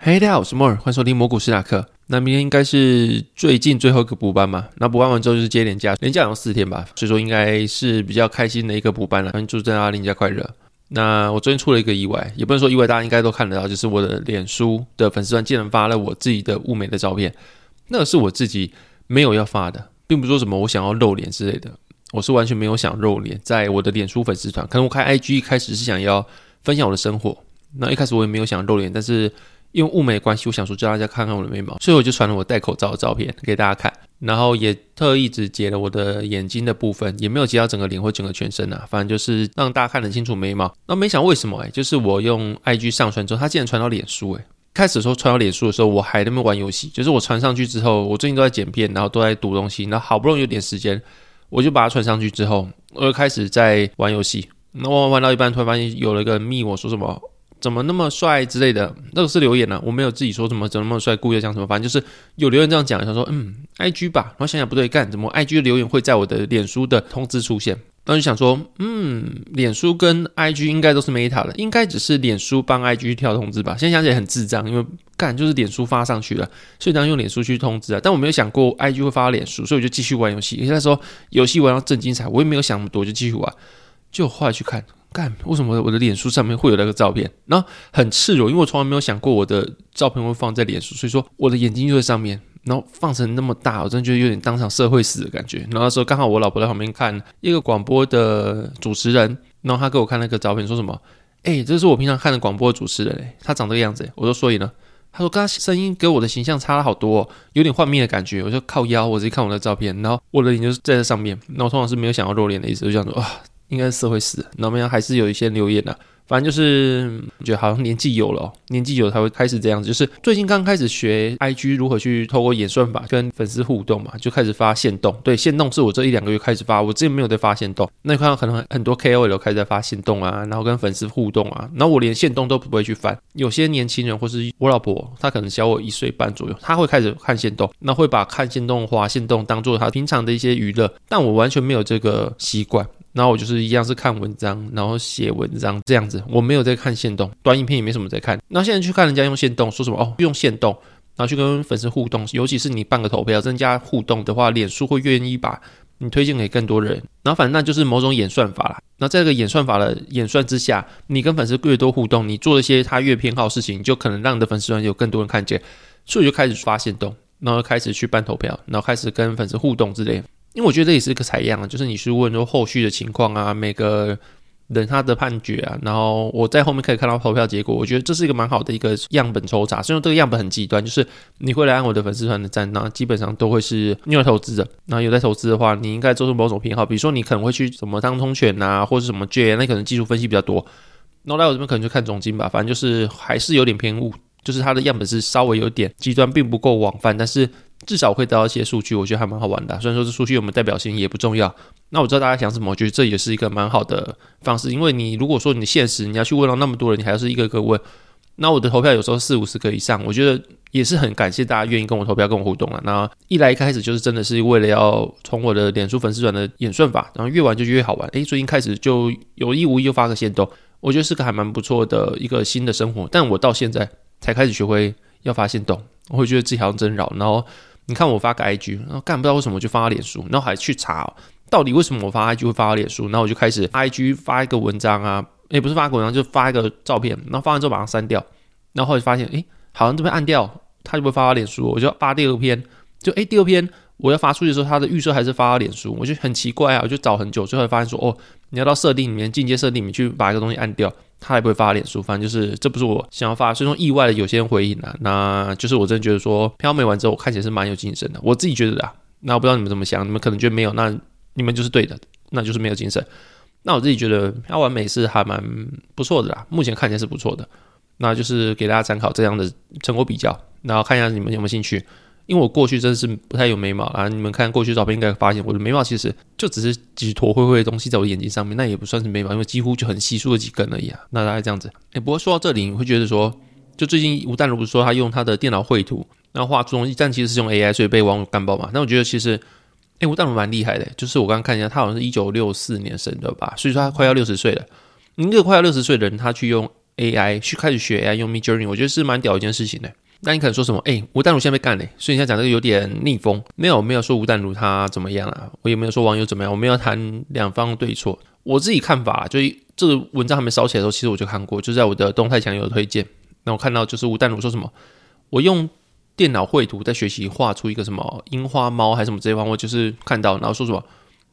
嘿，大家好，我是莫尔欢迎收听魔股史塔克。那明天应该是最近最后一个补班嘛？那补班完之后就是接连假，连假有四天吧，所以说应该是比较开心的一个补班了。祝大家连假快乐。那我昨天出了一个意外，也不能说意外，大家应该都看得到，就是我的脸书的粉丝团竟然发了我自己的物美的照片，那个是我自己没有要发的，并不是说什么我想要露脸之类的，我是完全没有想露脸，在我的脸书粉丝团，可能我开 IG 一开始是想要分享我的生活，那一开始我也没有想露脸，但是。因为物美关系，我想说叫大家看看我的眉毛，所以我就传了我戴口罩的照片给大家看，然后也特意只截了我的眼睛的部分，也没有截到整个脸或整个全身啊，反正就是让大家看得清楚眉毛。那没想为什么哎、就是我用 IG 上传之后，它竟然传到脸书哎、欸。开始说传到脸书的时候，我还在那边玩游戏，就是我传上去之后，我最近都在剪片，然后都在读东西，然后好不容易有点时间，我就把它传上去之后，我就开始在玩游戏。那玩玩到一半，突然发现有了一个密我说什么。怎么那么帅之类的，那个是留言呢、啊，我没有自己说怎么怎么那么帅，故意讲什么，反正就是有留言这样讲，想说嗯，IG 吧，然后想想不对，干怎么 IG 的留言会在我的脸书的通知出现？然后就想说，嗯，脸书跟 IG 应该都是 Meta 的，应该只是脸书帮 IG 跳通知吧？现在想起来很智障，因为干就是脸书发上去了，所以当用脸书去通知啊。但我没有想过 IG 会发到脸书，所以我就继续玩游戏。那时候游戏玩到正精彩，我也没有想那么多，就继续玩，就后来去看。干，为什么我的脸书上面会有那个照片？然后很赤裸，因为我从来没有想过我的照片会放在脸书，所以说我的眼睛就在上面，然后放成那么大，我真的觉得有点当场社会死的感觉。然后那时候刚好我老婆在旁边看一个广播的主持人，然后他给我看那个照片，说什么？哎，这是我平常看的广播的主持人，哎，他长这个样子。我说所以呢？他说跟他声音给我的形象差了好多，有点幻灭的感觉。我就靠腰，我直接看我的照片，然后我的脸就是在这上面。那我通常是没有想要露脸的意思，就想说啊。应该是会死，那么还是有一些留言的、反正就是觉得好像年纪有了、年纪有才会开始这样子。就是最近刚开始学 IG 如何去透过演算法跟粉丝互动嘛，就开始发现动。对，现动是我这一两个月开始发，我之前没有在发现动。那你看到可能很多 KOL 开始在发现动啊，然后跟粉丝互动啊，然后我连限动都不会去翻。有些年轻人或是我老婆，她可能小我一岁半左右，她会开始看现动，那会把看现动、滑限动当做她平常的一些娱乐，但我完全没有这个习惯。然后我就是一样是看文章，然后写文章这样子，我没有在看限动，短影片也没什么在看。那现在去看人家用限动，说什么哦，用限动，然后去跟粉丝互动，尤其是你办个投票增加互动的话，脸书会愿意把你推荐给更多人。然后反正那就是某种演算法啦。那在这个演算法的演算之下，你跟粉丝越多互动，你做一些他越偏好事情，就可能让你的粉丝团有更多人看见。所以就开始发限动，然后开始去办投票，然后开始跟粉丝互动之类。因为我觉得这也是一个采样啊，就是你去问说后续的情况啊，每个等他的判决啊，然后我在后面可以看到投票结果，我觉得这是一个蛮好的一个样本抽查。虽然这个样本很极端，就是你会来按我的粉丝团的赞，那基本上都会是你有投资的。那有在投资的话，你应该做出某种偏好，比如说你可能会去什么当通权啊，或者什么 J，那可能技术分析比较多。那来我这边可能就看总金吧，反正就是还是有点偏误，就是它的样本是稍微有点极端，并不够广泛，但是。至少会得到一些数据，我觉得还蛮好玩的。虽然说这数据有没有代表性也不重要。那我知道大家想什么，我觉得这也是一个蛮好的方式。因为你如果说你现实你要去问到那么多人，你还要是一个一个问，那我的投票有时候四五十个以上，我觉得也是很感谢大家愿意跟我投票、跟我互动啊。那一来一开始就是真的是为了要从我的脸书粉丝团的演算法，然后越玩就越好玩。诶，最近开始就有意无意就发个限动，我觉得是个还蛮不错的一个新的生活。但我到现在才开始学会要发现懂，我会觉得自己好像真扰，然后。你看我发个 IG，然后干不知道为什么我就发到脸书，然后还去查哦，到底为什么我发 IG 会发到脸书，然后我就开始 IG 发一个文章啊，也不是发个文章，就发一个照片，然后发完之后把它删掉，然后后来发现，哎，好像这边按掉，它就会发到脸书，我就发第二篇，就哎，第二篇我要发出去的时候，它的预设还是发到脸书，我就很奇怪啊，我就找很久，最后发现说，哦，你要到设定里面，进阶设定里面去把一个东西按掉，它还不会发到脸书，反正就是这不是我想要发，所以说意外的有些人回应了、啊，那就是我真的觉得说飘美完之后，我看起来是蛮有精神的，我自己觉得啊，那我不知道你们怎么想，你们可能觉得没有，那你们就是对的，那就是没有精神。那我自己觉得飘完美是还蛮不错的啦，目前看起来是不错的，那就是给大家参考这样的成果比较，然后看一下你们有没有兴趣。因为我过去真的是不太有眉毛啊，你们看过去照片应该发现我的眉毛其实就只是几坨灰灰的东西在我眼睛上面，那也不算是眉毛，因为几乎就很稀疏的几根而已啊。那大概这样子，哎，不过说到这里，你会觉得说，就最近吴淡如不是说他用他的电脑绘图，然后画出东西，但其实是用 AI，所以被网友干爆嘛。那我觉得其实，哎，吴淡如蛮厉害的，就是我刚刚看一下，他好像是一九六四年生的吧，所以说他快要六十岁了。一个快要六十岁的人，他去用 AI 去开始学 AI 用 Midjourney，我觉得是蛮屌一件事情的。那你可能说什么？哎、吴淡如现在被干嘞，所以你现在讲这个有点逆风。没有，没有说吴淡如他怎么样啊，我也没有说网友怎么样，我没有谈两方对错。我自己看法，就是这个文章还没烧起来的时候，其实我就看过，就在我的动态墙有推荐。那我看到就是吴淡如说什么，我用电脑绘图在学习画出一个什么樱花猫还是什么这些方，我就是看到，然后说什么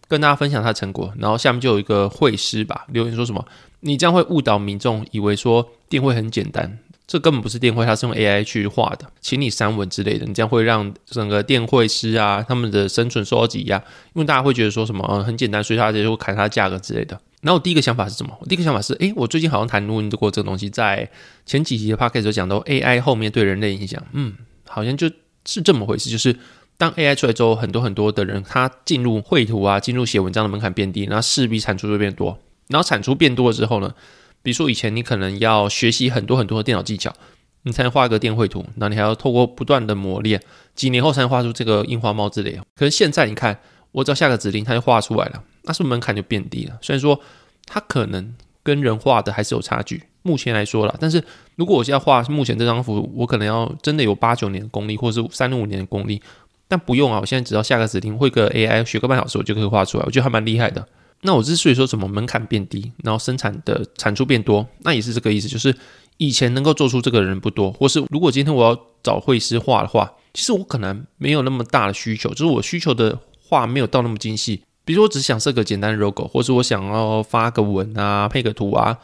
跟大家分享他的成果，然后下面就有一个绘师吧留言说什么，你这样会误导民众，以为说电绘很简单。这根本不是电绘，它是用 AI 去画的，请你删文之类的，你这样会让整个电绘师啊他们的生存受到挤压，因为大家会觉得说什么、嗯、很简单，所以他就会砍他价格之类的。然后我第一个想法是什么？我 第一个想法是，诶，我最近好像谈论过这个东西，在前几集的 podcast 就讲到 AI 后面对人类影响，嗯，好像就是这么回事，就是当 AI 出来之后，很多很多的人他进入绘图啊，进入写文章的门槛变低，然后势必产出就变多，然后产出变多了之后呢？比如说，以前你可能要学习很多很多的电脑技巧，你才能画一个电绘图，那你还要透过不断的磨练，几年后才能画出这个樱花猫之类。可是现在你看，我只要下个指令，它就画出来了，那是不是门槛就变低了？虽然说它可能跟人画的还是有差距，目前来说啦，但是如果我现在画目前这张图，我可能要真的有八九年的功力，或者是三五年的功力，但不用啊，我现在只要下个指令，会个 AI 学个半小时，我就可以画出来，我觉得还蛮厉害的。那我之所以说什么门槛变低，然后生产的产出变多，那也是这个意思，就是以前能够做出这个人不多，或是如果今天我要找绘师画的话，其实我可能没有那么大的需求，就是我需求的画没有到那么精细。比如说我只想设个简单的 logo，或是我想要发个文啊，配个图啊，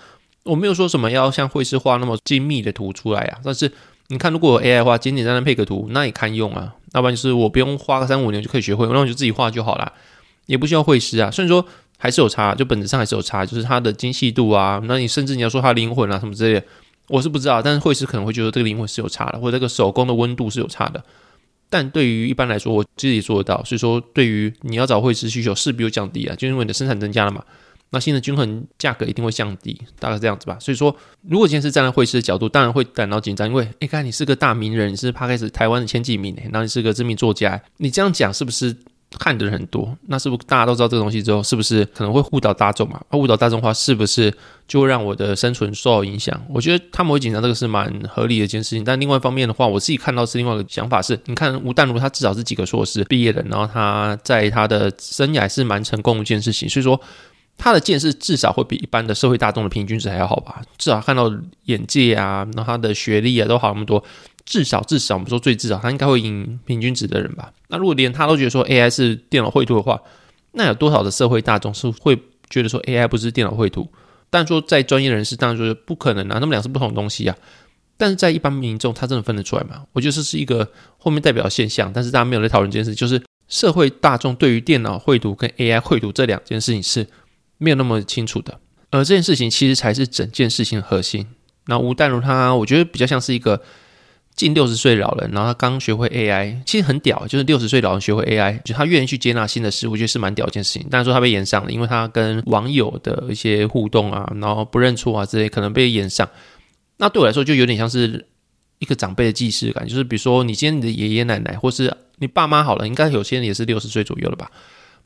我没有说什么要像绘师画那么精密的图出来啊。但是你看，如果 AI 画简简单单配个图，那也堪用啊。要不然就是我不用花个三五年就可以学会，那我就自己画就好了，也不需要绘师啊。虽然说。还是有差，就本质上还是有差，就是它的精细度啊，那你甚至你要说它灵魂啊什么之类的，我是不知道，但是绘师可能会觉得这个灵魂是有差的，或者这个手工的温度是有差的。但对于一般来说，我自己做得到，所以说对于你要找绘师需求势必有降低啊，就因为你的生产增加了嘛，那新的均衡价格一定会降低，大概这样子吧。所以说，如果今天是站在会师的角度，当然会感到紧张，因为哎，看你是个大名人，你是 Podcast 台湾的前几名，然后你是个知名作家，你这样讲是不是？看的人很多，那是不是大家都知道这个东西之后，是不是可能会误导大众嘛？那误导大众的话，是不是就会让我的生存受到影响？我觉得他们会紧张，这个是蛮合理的一件事情。但另外一方面的话，我自己看到是另外一个想法是，你看吴淡如他至少是几个硕士毕业的，然后他在他的生涯是蛮成功一件事情，所以说他的见识至少会比一般的社会大众的平均值还要好吧？至少看到眼界啊，然后他的学历啊都好那么多。至少至少，我们说最至少，他应该会赢平均值的人吧？那如果连他都觉得说 AI 是电脑绘图的话，那有多少的社会大众是会觉得说 AI 不是电脑绘图？但说在专业人士当然就是不可能啊，他们俩是不同的东西啊。但是在一般民众，他真的分得出来吗？我觉得这是一个后面代表现象，但是大家没有在讨论这件事，就是社会大众对于电脑绘图跟 AI 绘图这两件事情是没有那么清楚的，而这件事情其实才是整件事情的核心。那吴淡如他，我觉得比较像是一个。近六十岁老人，然后他刚学会 AI，其实很屌，就是六十岁老人学会 AI，就他愿意去接纳新的事物，我觉得是蛮屌一件事情。但是说他被延上了，因为他跟网友的一些互动啊，然后不认错啊之类，可能被延上。那对我来说，就有点像是一个长辈的既视感，就是比如说你今天你的爷爷奶奶，或是你爸妈好了，应该有些人也是六十岁左右了吧？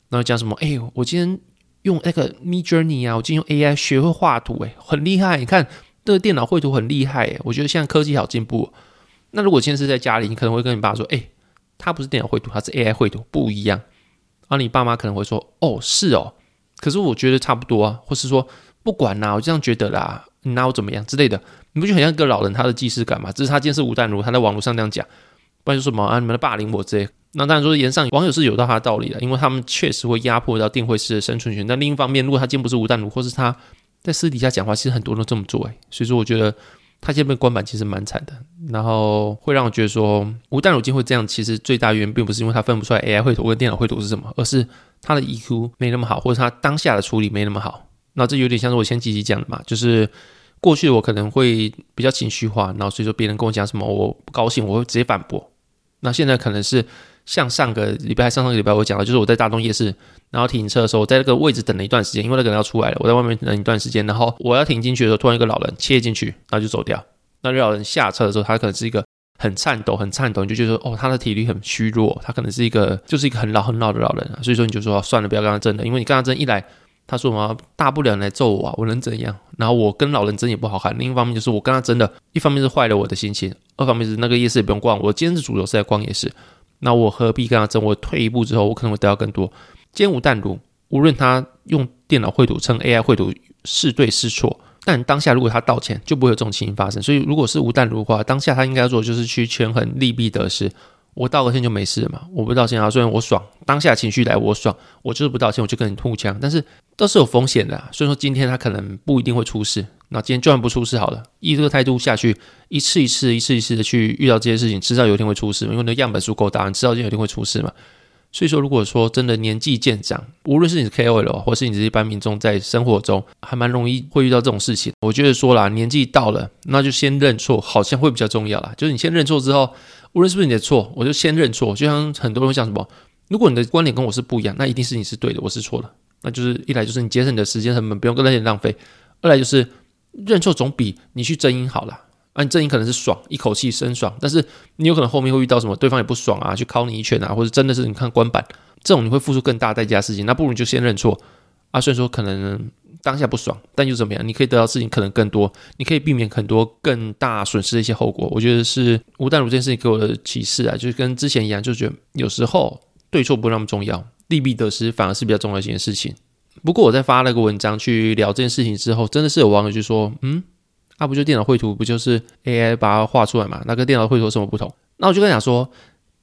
然后讲什么？哎呦，我今天用那个 Midjourney 啊，我今天用 AI 学会画图，哎，很厉害。你看这个电脑绘图很厉害，哎，我觉得现在科技好进步。那如果今天是在家里，你可能会跟你爸说：“哎、欸，他不是电脑绘图，他是 AI 绘图，不一样。”而你爸妈可能会说：“哦，是哦，可是我觉得差不多啊。”或是说：“不管啦，我这样觉得啦，你拿我怎么样之类的。”你不就很像一个老人他的既视感吗？只是他今天是吴淡如，他在网络上这样讲，不然就什么啊？你们的霸凌我之类。那当然说言上网友是有到他的道理的，因为他们确实会压迫到电绘师的生存权。但另一方面，如果他今天不是吴淡如，或是他在私底下讲话，其实很多人都这么做诶。所以说，我觉得他现在被关板其实蛮惨的。然后会让我觉得说，吴淡如今天会这样，其实最大原因并不是因为他分不出来 AI 绘图跟电脑绘图是什么，而是他的 EQ 没那么好，或者他当下的处理没那么好。那这有点像是我前几集讲的嘛，就是过去我可能会比较情绪化，然后所以说别人跟我讲什么，我不高兴，我会直接反驳。那现在可能是。像上个礼拜、上上个礼拜我讲的，就是我在大东夜市，然后停车的时候，我在那个位置等了一段时间，因为那个人要出来了，我在外面等了一段时间，然后我要停进去的时候，突然一个老人切进去，然后就走掉。那老人下车的时候，他可能是一个很颤抖、很颤抖，你就觉得哦，他的体力很虚弱，他可能是一个就是一个很老很老的老人啊。所以说你就说算了，不要跟他争了，因为你跟他争一来，他说什么，大不了来揍我啊，我能怎样？然后我跟老人争也不好看。另一方面就是我跟他争的，一方面是坏了我的心情，二方面是那个夜市也不用逛，我今天是主流是在逛夜市。那我何必跟他争？我退一步之后，我可能会得到更多。今天吴淡如，无论他用电脑绘图称 AI 绘图是对是错，但当下如果他道歉，就不会有这种情形发生。所以，如果是无淡如的话，当下他应该做的就是去权衡利弊得失。我道个歉就没事了嘛？我不道歉啊，虽然我爽，当下情绪来我爽，我就是不道歉，我就跟你吐枪，但是都是有风险的啊。所以说今天他可能不一定会出事。那今天就算不出事好了，以这个态度下去，一次一次、一次一次的去遇到这些事情，迟早有一天会出事，因为那样本数够大，你迟早有一天会出事嘛。所以说，如果说真的年纪渐长，无论是你是 KOL，或是你是一般民众，在生活中还蛮容易会遇到这种事情。我觉得说啦，年纪到了，那就先认错，好像会比较重要啦。就是你先认错之后。无论是不是你的错，我就先认错。就像很多人会讲什么，如果你的观点跟我是不一样，那一定是你是对的，我是错的。那就是一来就是你节省你的时间成本，不用跟那些人浪费；二来就是认错总比你去争赢好了。啊，你争赢可能是爽，一口气生爽，但是你有可能后面会遇到什么，对方也不爽啊，去敲你一拳啊，或者真的是你看官板这种，你会付出更大代价的事情。那不如你就先认错啊，虽然说可能。当下不爽，但又怎么样？你可以得到事情可能更多，你可以避免很多更大损失的一些后果。我觉得是吴淡如这件事情给我的启示啊，就是跟之前一样，就觉得有时候对错不那么重要，利弊得失反而是比较重要一件事情。不过我在发那个文章去聊这件事情之后，真的是有网友就说：“嗯，那、啊、不就电脑绘图，不就是 AI 把它画出来嘛？那跟电脑绘图有什么不同？”那我就跟他讲说，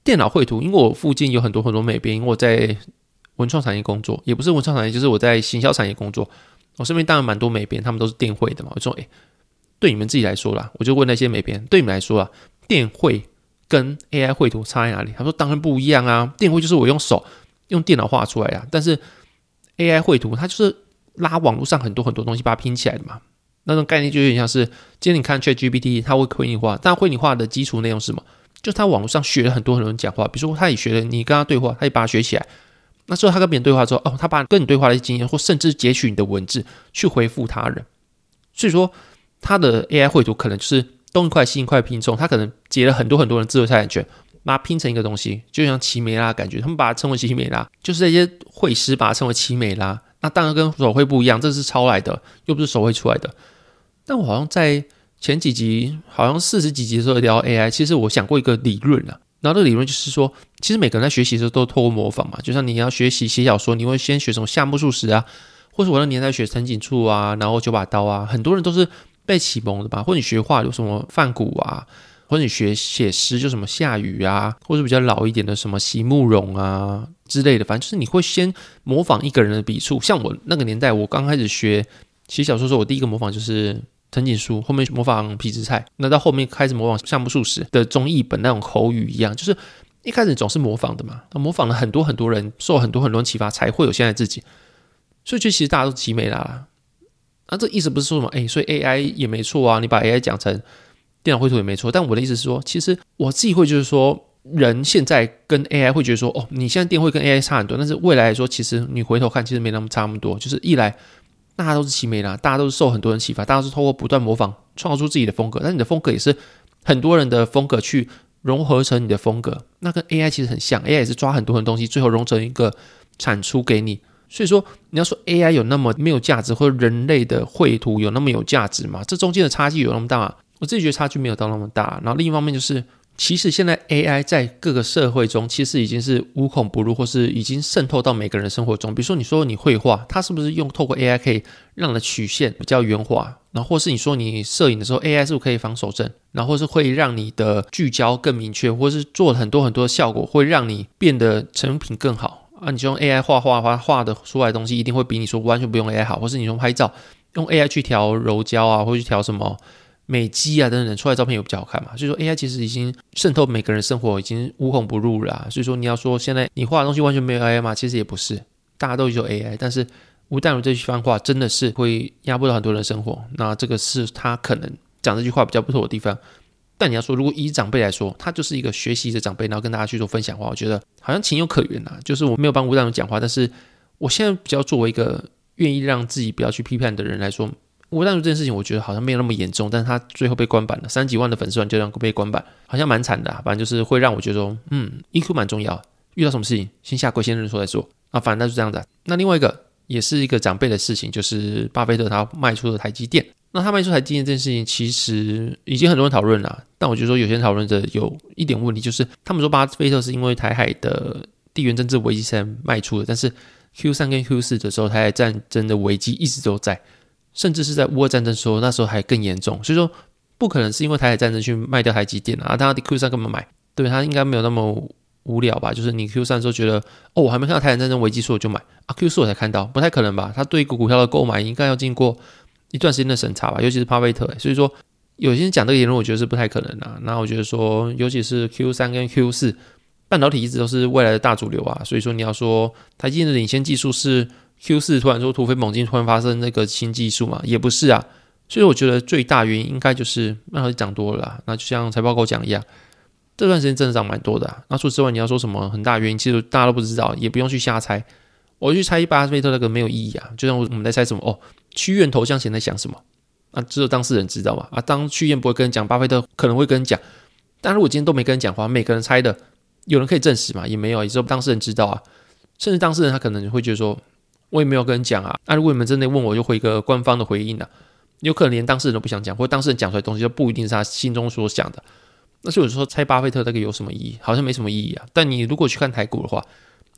电脑绘图，因为我附近有很多很多美编，因为我在文创产业工作，也不是文创产业，就是我在行销产业工作。我身边当然蛮多美编，他们都是电绘的嘛。我说，诶，对你们自己来说啦，我就问那些美编，对你们来说啊，电绘跟 AI 绘图差在哪里？他说，当然不一样啊。电绘就是我用手用电脑画出来啊，但是 AI 绘图它就是拉网络上很多很多东西把它拼起来的嘛。那种概念就有点像是，今天你看 ChatGPT，它会绘你画，但绘你画的基础内容是什么？就是他网络上学了很多很多人讲话，比如说他也学了，你跟他对话，他也把它学起来。那之后他跟别人对话之后，哦，他把跟你对话的一些经验，或甚至截取你的文字去回复他人，所以说他的 AI 绘图可能就是东一块西一块拼凑，他可能截了很多很多人智慧财产权，把它拼成一个东西，就像奇美拉感觉，他们把它称为奇美拉，就是这些绘师把它称为奇美拉。那当然跟手绘不一样，这是抄来的，又不是手绘出来的。但我好像在前几集，好像四十几集的时候聊 AI，其实我想过一个理论啊。然后这个理论就是说，其实每个人在学习的时候都透过模仿嘛，就像你要学习写小说，你会先学什么夏目漱石啊，或者我那年代学藤井处啊，然后九把刀啊，很多人都是被启蒙的吧。或者你学画有什么梵谷啊，或者你学写诗就什么夏雨啊，或者比较老一点的什么席慕容啊之类的，反正就是你会先模仿一个人的笔触。像我那个年代，我刚开始学写小说的时候，我第一个模仿就是。藤井树后面模仿皮子菜，那到后面开始模仿夏目漱石的中译本那种口语一样，就是一开始总是模仿的嘛，模仿了很多很多人，受很多很多人启发，才会有现在自己。所以就其实大家都集美啦，那这意思不是说什么，哎，所以 AI 也没错啊，你把 AI 讲成电脑绘图也没错。但我的意思是说，其实我自己会就是说，人现在跟 AI 会觉得说，哦，你现在电绘跟 AI 差很多，但是未来来说，其实你回头看，其实没那么差那么多，就是一来。大家都是奇美拉，大家都是受很多人启发，大家是透过不断模仿创造出自己的风格。但你的风格也是很多人的风格去融合成你的风格，那跟 AI 其实很像，AI 也是抓很多很多东西，最后融成一个产出给你。所以说，你要说 AI 有那么没有价值，或者人类的绘图有那么有价值吗？这中间的差距有那么大吗？我自己觉得差距没有到那么大。然后另一方面就是其实现在 AI 在各个社会中，其实已经是无孔不入，或是已经渗透到每个人的生活中。比如说，你说你绘画，它是不是用透过 AI 可以让的曲线比较圆滑？然后，或是你说你摄影的时候，AI 是不是可以防手震？然后，或是会让你的聚焦更明确，或是做很多很多的效果，会让你变得成品更好啊？你就用 AI 画画画画的出来的东西，一定会比你说完全不用 AI 好，或是你用拍照用 AI 去调柔焦啊，或去调什么？美肌啊等等，出来照片也比较好看嘛。所以说 AI 其实已经渗透每个人生活，已经无孔不入了。所以说你要说现在你画的东西完全没有 AI 吗？其实也不是，大家都有 AI。但是吴淡如这句番话真的是会压迫到很多人生活。那这个是他可能讲这句话比较不妥的地方。但你要说，如果以长辈来说，他就是一个学习的长辈，然后跟大家去做分享的话，我觉得好像情有可原啊。就是我没有帮吴淡如讲话，但是我现在比较作为一个愿意让自己不要去批判的人来说。吴淡如这件事情，我觉得好像没有那么严重，但是他最后被关板了，三几万的粉丝团就这样被关板，好像蛮惨的啊。反正就是会让我觉得说，嗯，EQ 蛮重要，遇到什么事情先下跪先认错再说啊。反正就是这样子。那另外一个也是一个长辈的事情，就是巴菲特他卖出了台积电。那他卖出台积电这件事情，其实已经很多人讨论了，但我觉得说有些人讨论的有一点问题，就是他们说巴菲特是因为台海的地缘政治危机才卖出的，但是 Q 三跟 Q 四的时候，台海战争的危机一直都在。甚至是在乌俄战争时候，那时候还更严重，所以说不可能是因为台海战争去卖掉台积电啊。他 Q 三干嘛买？对，他应该没有那么无聊吧？就是你 Q 三的时候觉得哦，我还没看到台海战争危机，所以我就买啊。Q 四我才看到，不太可能吧？他对一个股票的购买应该要经过一段时间的审查吧？尤其是巴菲特，所以说有些人讲这个言论，我觉得是不太可能的啊。那我觉得说，尤其是 Q 三跟 Q 四，半导体一直都是未来的大主流啊。所以说你要说台积电的领先技术是。Q 四突然说突飞猛进，突然发生那个新技术嘛，也不是啊。所以我觉得最大原因应该就是半导体涨多了啦。那就像财报狗讲一样，这段时间真的涨蛮多的啊。那除此之外，你要说什么很大原因，其实大家都不知道，也不用去瞎猜。我去猜巴菲特那个没有意义啊。就像我们在猜什么哦，屈原投向前在想什么啊？只有当事人知道嘛。啊，当屈原不会跟人讲，巴菲特可能会跟人讲。但如果今天都没跟人讲话，每个人猜的，有人可以证实嘛？也没有，也只有当事人知道啊。甚至当事人他可能会觉得说。我也没有跟人讲啊，那、如果你们真的问我，就回一个官方的回应啊。有可能连当事人都不想讲，或者当事人讲出来的东西就不一定是他心中所想的。那所以我说猜巴菲特那个有什么意义？好像没什么意义啊。但你如果去看台股的话，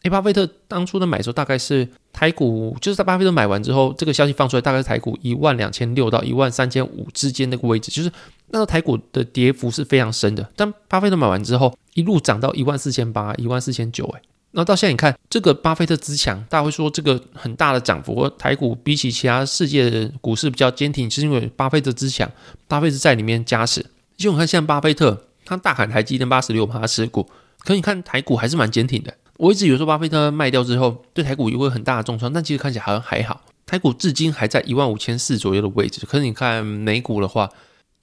诶，巴菲特当初的买的时候大概是台股，就是在巴菲特买完之后，这个消息放出来，大概是台股一万两千六到一万三千五之间那个位置，就是那时候台股的跌幅是非常深的。但巴菲特买完之后，一路涨到一万四千八、一万四千九，诶。那到现在你看，这个巴菲特之强，大家会说这个很大的涨幅，台股比起其他世界股市比较坚挺，是因为巴菲特之强，巴菲特在里面加持。就你看，像巴菲特他大喊台积电八十六趴持股，可你看台股还是蛮坚挺的。我一直以为说巴菲特卖掉之后，对台股也会很大的重创，但其实看起来好像还好，台股至今还在一万五千四左右的位置。可是你看美股的话。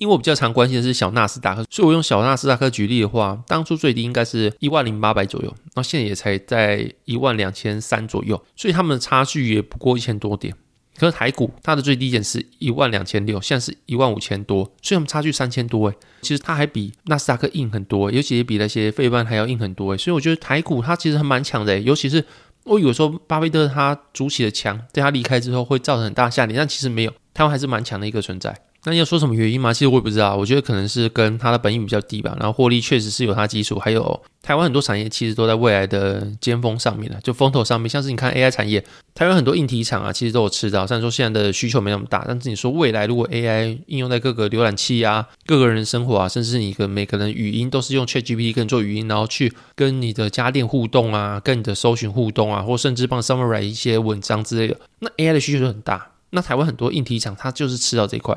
因为我比较常关心的是小纳斯达克，所以我用小纳斯达克举例的话，当初最低应该是一万零八百左右，那现在也才在一万两千三左右，所以他们的差距也不过一千多点。可是台股它的最低点是一万两千六，现在是一万五千多，所以他们差距三千多诶，其实它还比纳斯达克硬很多，尤其也比那些费半还要硬很多诶，所以我觉得台股它其实还蛮强的，尤其是我有时候巴菲特他筑起的墙，在他离开之后会造成很大下跌，但其实没有，台湾还是蛮强的一个存在。那你要说什么原因吗？其实我也不知道。我觉得可能是跟它的本益比较低吧，然后获利确实是有它基础，还有台湾很多产业其实都在未来的尖峰上面了，就风头上面。像是你看 AI 产业，台湾很多硬体厂啊，其实都有吃到。虽然说现在的需求没那么大，但是你说未来如果 AI 应用在各个浏览器啊、各个人生活啊，甚至是你跟每个人语音都是用 ChatGPT 跟你做语音，然后去跟你的家电互动啊，跟你的搜寻互动啊，或甚至帮 summarize 一些文章之类的，那 AI 的需求就很大。那台湾很多硬体厂它就是吃到这一块。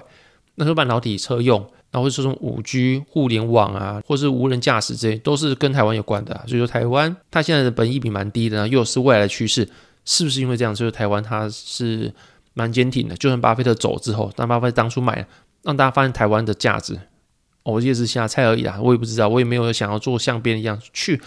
那时候半导体车用，然后或者说这种五 G 互联网啊，或是无人驾驶这些，都是跟台湾有关的。所以说台湾它现在的本益比蛮低的，又是未来的趋势，是不是因为这样？所以台湾它是蛮坚挺的。就算巴菲特走之后，但巴菲特当初买，让大家发现台湾的价值，我也是瞎猜而已啦，我也不知道，我也没有想要做像别人一样去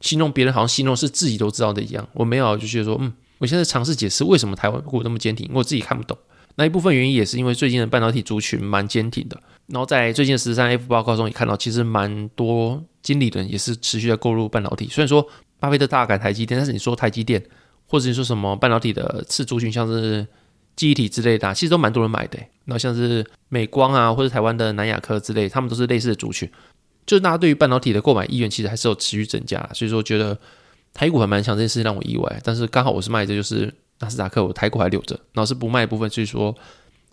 形容别人，好像形容是自己都知道的一样。我没有，就觉得说，嗯，我现在尝试解释为什么台湾股那么坚挺，我自己看不懂。那一部分原因也是因为最近的半导体族群蛮坚挺的，然后在最近的十三 F 报告中也看到，其实蛮多经理人也是持续在购入半导体。虽然说巴菲特大改台积电，但是你说台积电，或者你说什么半导体的次族群，像是记忆体之类的，其实都蛮多人买的。然后像是美光啊，或者台湾的南亚科之类，他们都是类似的族群。就是大家对于半导体的购买意愿其实还是有持续增加，所以说觉得台股还蛮强，这件事让我意外。但是刚好我是卖的就是纳斯达克，我台股还留着，然后是不卖的部分，所以说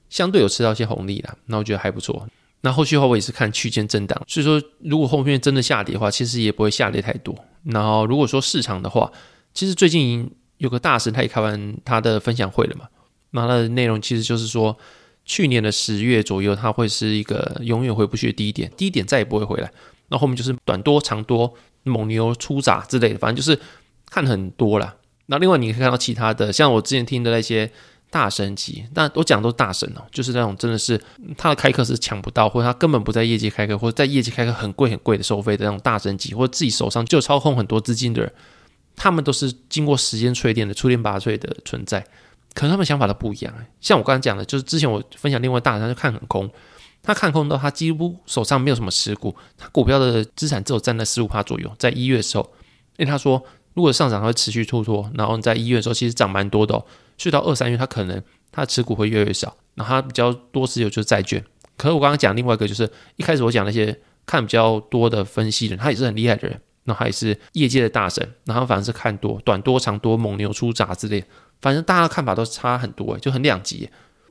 相对有吃到些红利啦，那我觉得还不错。那后续的话我也是看区间震荡，所以说如果后面真的下跌的话，其实也不会下跌太多。然后如果说市场的话，其实最近有个大神他也开完他的分享会了嘛，那他的内容其实就是说。去年的十月左右，它会是一个永远回不去的低点，低点再也不会回来。那后面就是短多、长多、猛牛出闸之类的，反正就是看很多啦。那另外你可以看到其他的，像我之前听的那些大神级，但我讲的都是大神哦，就是那种真的是他的开课是抢不到，或者他根本不在业界开课，或者在业界开课很贵很贵的收费的那种大神级，或者自己手上就操控很多资金的人，他们都是经过时间淬炼的、出类拔萃的存在。可能他们想法都不一样，像我刚才讲的，就是之前我分享另外大神，他就看很空，他看空到他几乎手上没有什么持股，他股票的资产只有占了十五趴左右，在一月的时候，因为他说如果上涨会持续突破，然后在一月的时候其实涨蛮多的哦，所以到二三月它可能它的持股会越来越少，然后它比较多持有就是债券。可是我刚刚讲另外一个就是一开始我讲那些看比较多的分析人，他也是很厉害的人，然后他也是业界的大神，然后反正是看多短多长多猛牛出闸之类。反正大家的看法都是差很多，就很两极。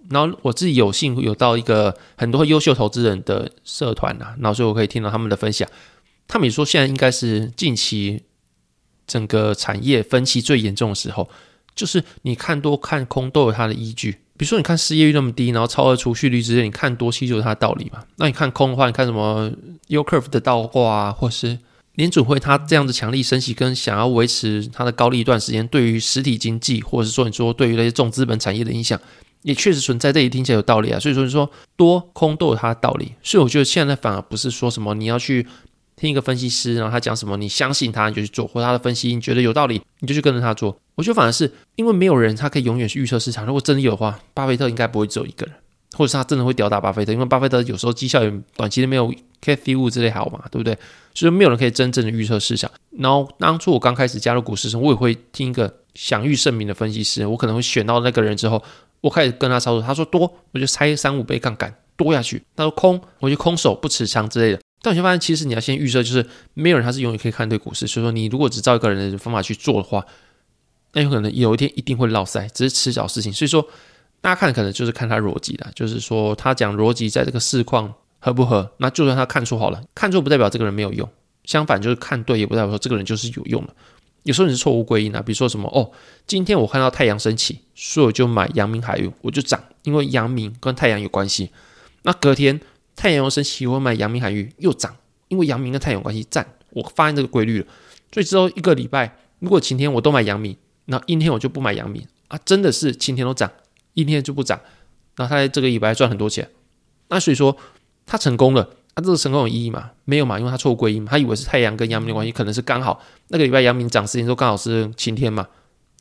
然后我自己有幸有到一个很多优秀投资人的社团呐，然后所以我可以听到他们的分享。他们也说现在应该是近期整个产业分歧最严重的时候，就是你看多看空都有它的依据。比如说你看失业率那么低，然后超额储蓄率之类，你看多其实就是它的道理嘛。那你看空的话，你看什么 U curve 的倒挂啊，或是。联准会它这样子强力升息，跟想要维持它的高利一段时间，对于实体经济，或者是说你说对于那些重资本产业的影响，也确实存在。这也听起来有道理啊。所以说你说多空都有它的道理。所以我觉得现在反而不是说什么你要去听一个分析师，然后他讲什么，你相信他你就去做，或他的分析你觉得有道理，你就去跟着他做。我觉得反而是因为没有人他可以永远去预测市场。如果真的有的话，巴菲特应该不会只有一个人。或者是他真的会吊打巴菲特，因为巴菲特有时候绩效也短期的没有 Cathie Wood 之类好嘛，对不对？所以没有人可以真正的预测市场。然后当初我刚开始加入股市时，我也会听一个享誉盛名的分析师，我可能会选到那个人之后，我开始跟他操作。他说多，我就拆三五倍杠杆多下去；他说空，我就空手不持仓之类的。但我就发现，其实你要先预设，就是没有人他是永远可以看对股市。所以说，你如果只照一个人的方法去做的话，那有可能有一天一定会落赛，只是迟早事情。所以说。大家看可能就是看他逻辑啦，就是说他讲逻辑在这个市况合不合？那就算他看错好了，看错不代表这个人没有用，相反就是看对也不代表说这个人就是有用的。有时候你是错误归因啊，比如说什么哦，今天我看到太阳升起，所以我就买阳明海运，我就涨，因为阳明跟太阳有关系。那隔天太阳又升起，我买阳明海运又涨，因为阳明跟太阳有关系，赞，我发现这个规律了。所以之后一个礼拜，如果晴天我都买阳明，那阴天我就不买阳明啊，真的是晴天都涨。阴天就不涨，那他在这个礼拜赚很多钱，那所以说他成功了，他这个成功有意义吗？没有嘛，因为他错误归因，他以为是太阳跟阳明的关系，可能是刚好那个礼拜阳明涨时间都刚好是晴天嘛，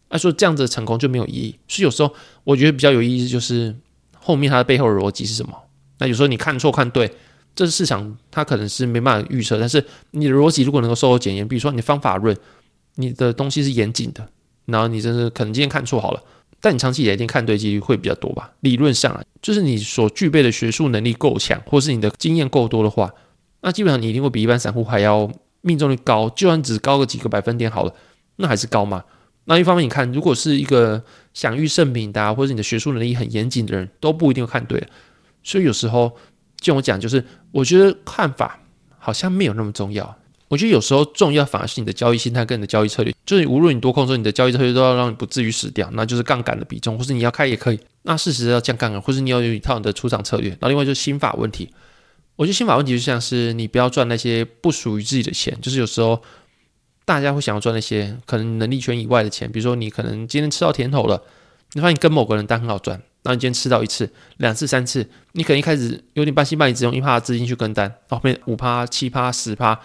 那说这样子的成功就没有意义。所以有时候我觉得比较有意义就是后面它的背后的逻辑是什么？那有时候你看错看对，这是市场它可能是没办法预测，但是你的逻辑如果能够受到检验，比如说你的方法论，你的东西是严谨的，然后你真是可能今天看错好了。但你长期以来一定看对几率会比较多吧？理论上啊，就是你所具备的学术能力够强，或是你的经验够多的话，那基本上你一定会比一般散户还要命中率高。就算只高个几个百分点好了，那还是高嘛。那一方面，你看，如果是一个享誉盛名的，或者你的学术能力很严谨的人，都不一定会看对。所以有时候，就我讲，就是我觉得看法好像没有那么重要。我觉得有时候重要反而是你的交易心态跟你的交易策略，就是无论你多空的时候，你的交易策略都要让你不至于死掉，那就是杠杆的比重，或是你要开也可以，那事实要降杠杆，或是你要有一套你的出场策略。那另外就是心法问题，我觉得心法问题就像是你不要赚那些不属于自己的钱，就是有时候大家会想要赚那些可能能力圈以外的钱，比如说你可能今天吃到甜头了，你发现跟某个人单很好赚，那你今天吃到一次、两次、三次，你可能一开始有点半信半疑，只用一趴资金去跟单，后面五趴、七趴、十趴。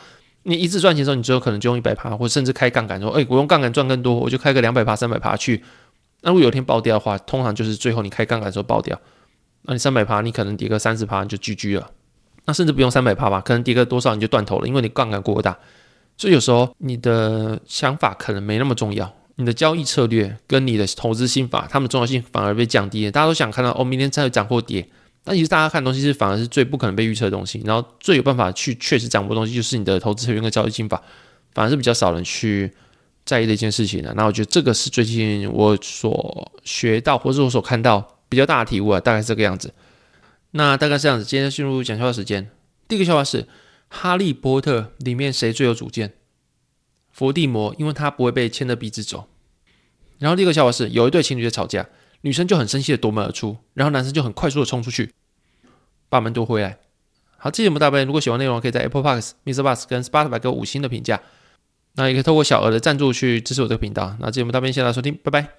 你一次赚钱的时候，你最后可能就用一百趴，或甚至开杠杆说，哎，我用杠杆赚更多，我就开个两百趴、三百趴去。那如果有一天爆掉的话，通常就是最后你开杠杆的时候爆掉。那你三百趴，你可能跌个三十趴你就 GG 了。那甚至不用三百趴吧，可能跌个多少你就断头了，因为你杠杆过大。所以有时候你的想法可能没那么重要，你的交易策略跟你的投资心法，他们重要性反而被降低了。大家都想看到哦，明天才会涨或跌，但其实大家看东西是反而是最不可能被预测的东西，然后最有办法去确实掌握的东西就是你的投资策略跟交易心法，反而是比较少人去在意的一件事情的。那我觉得这个是最近我所学到或者我所看到比较大的体悟啊，大概是这个样子。那大概是这样子，今天进入讲笑话时间。第一个笑话是《哈利波特》里面谁最有主见？伏地魔，因为他不会被牵着鼻子走。然后第一个笑话是，有一对情侣在吵架，女生就很生气的夺门而出，然后男生就很快速的冲出去，把门夺回来。好，这节目大家如果喜欢内容，可以在 Apple Parks、Mr. Bus 跟 Spotify 给我五星的评价。那也可以透过小额的赞助去支持我这个频道。那这节目大半谢谢大家收听，拜拜。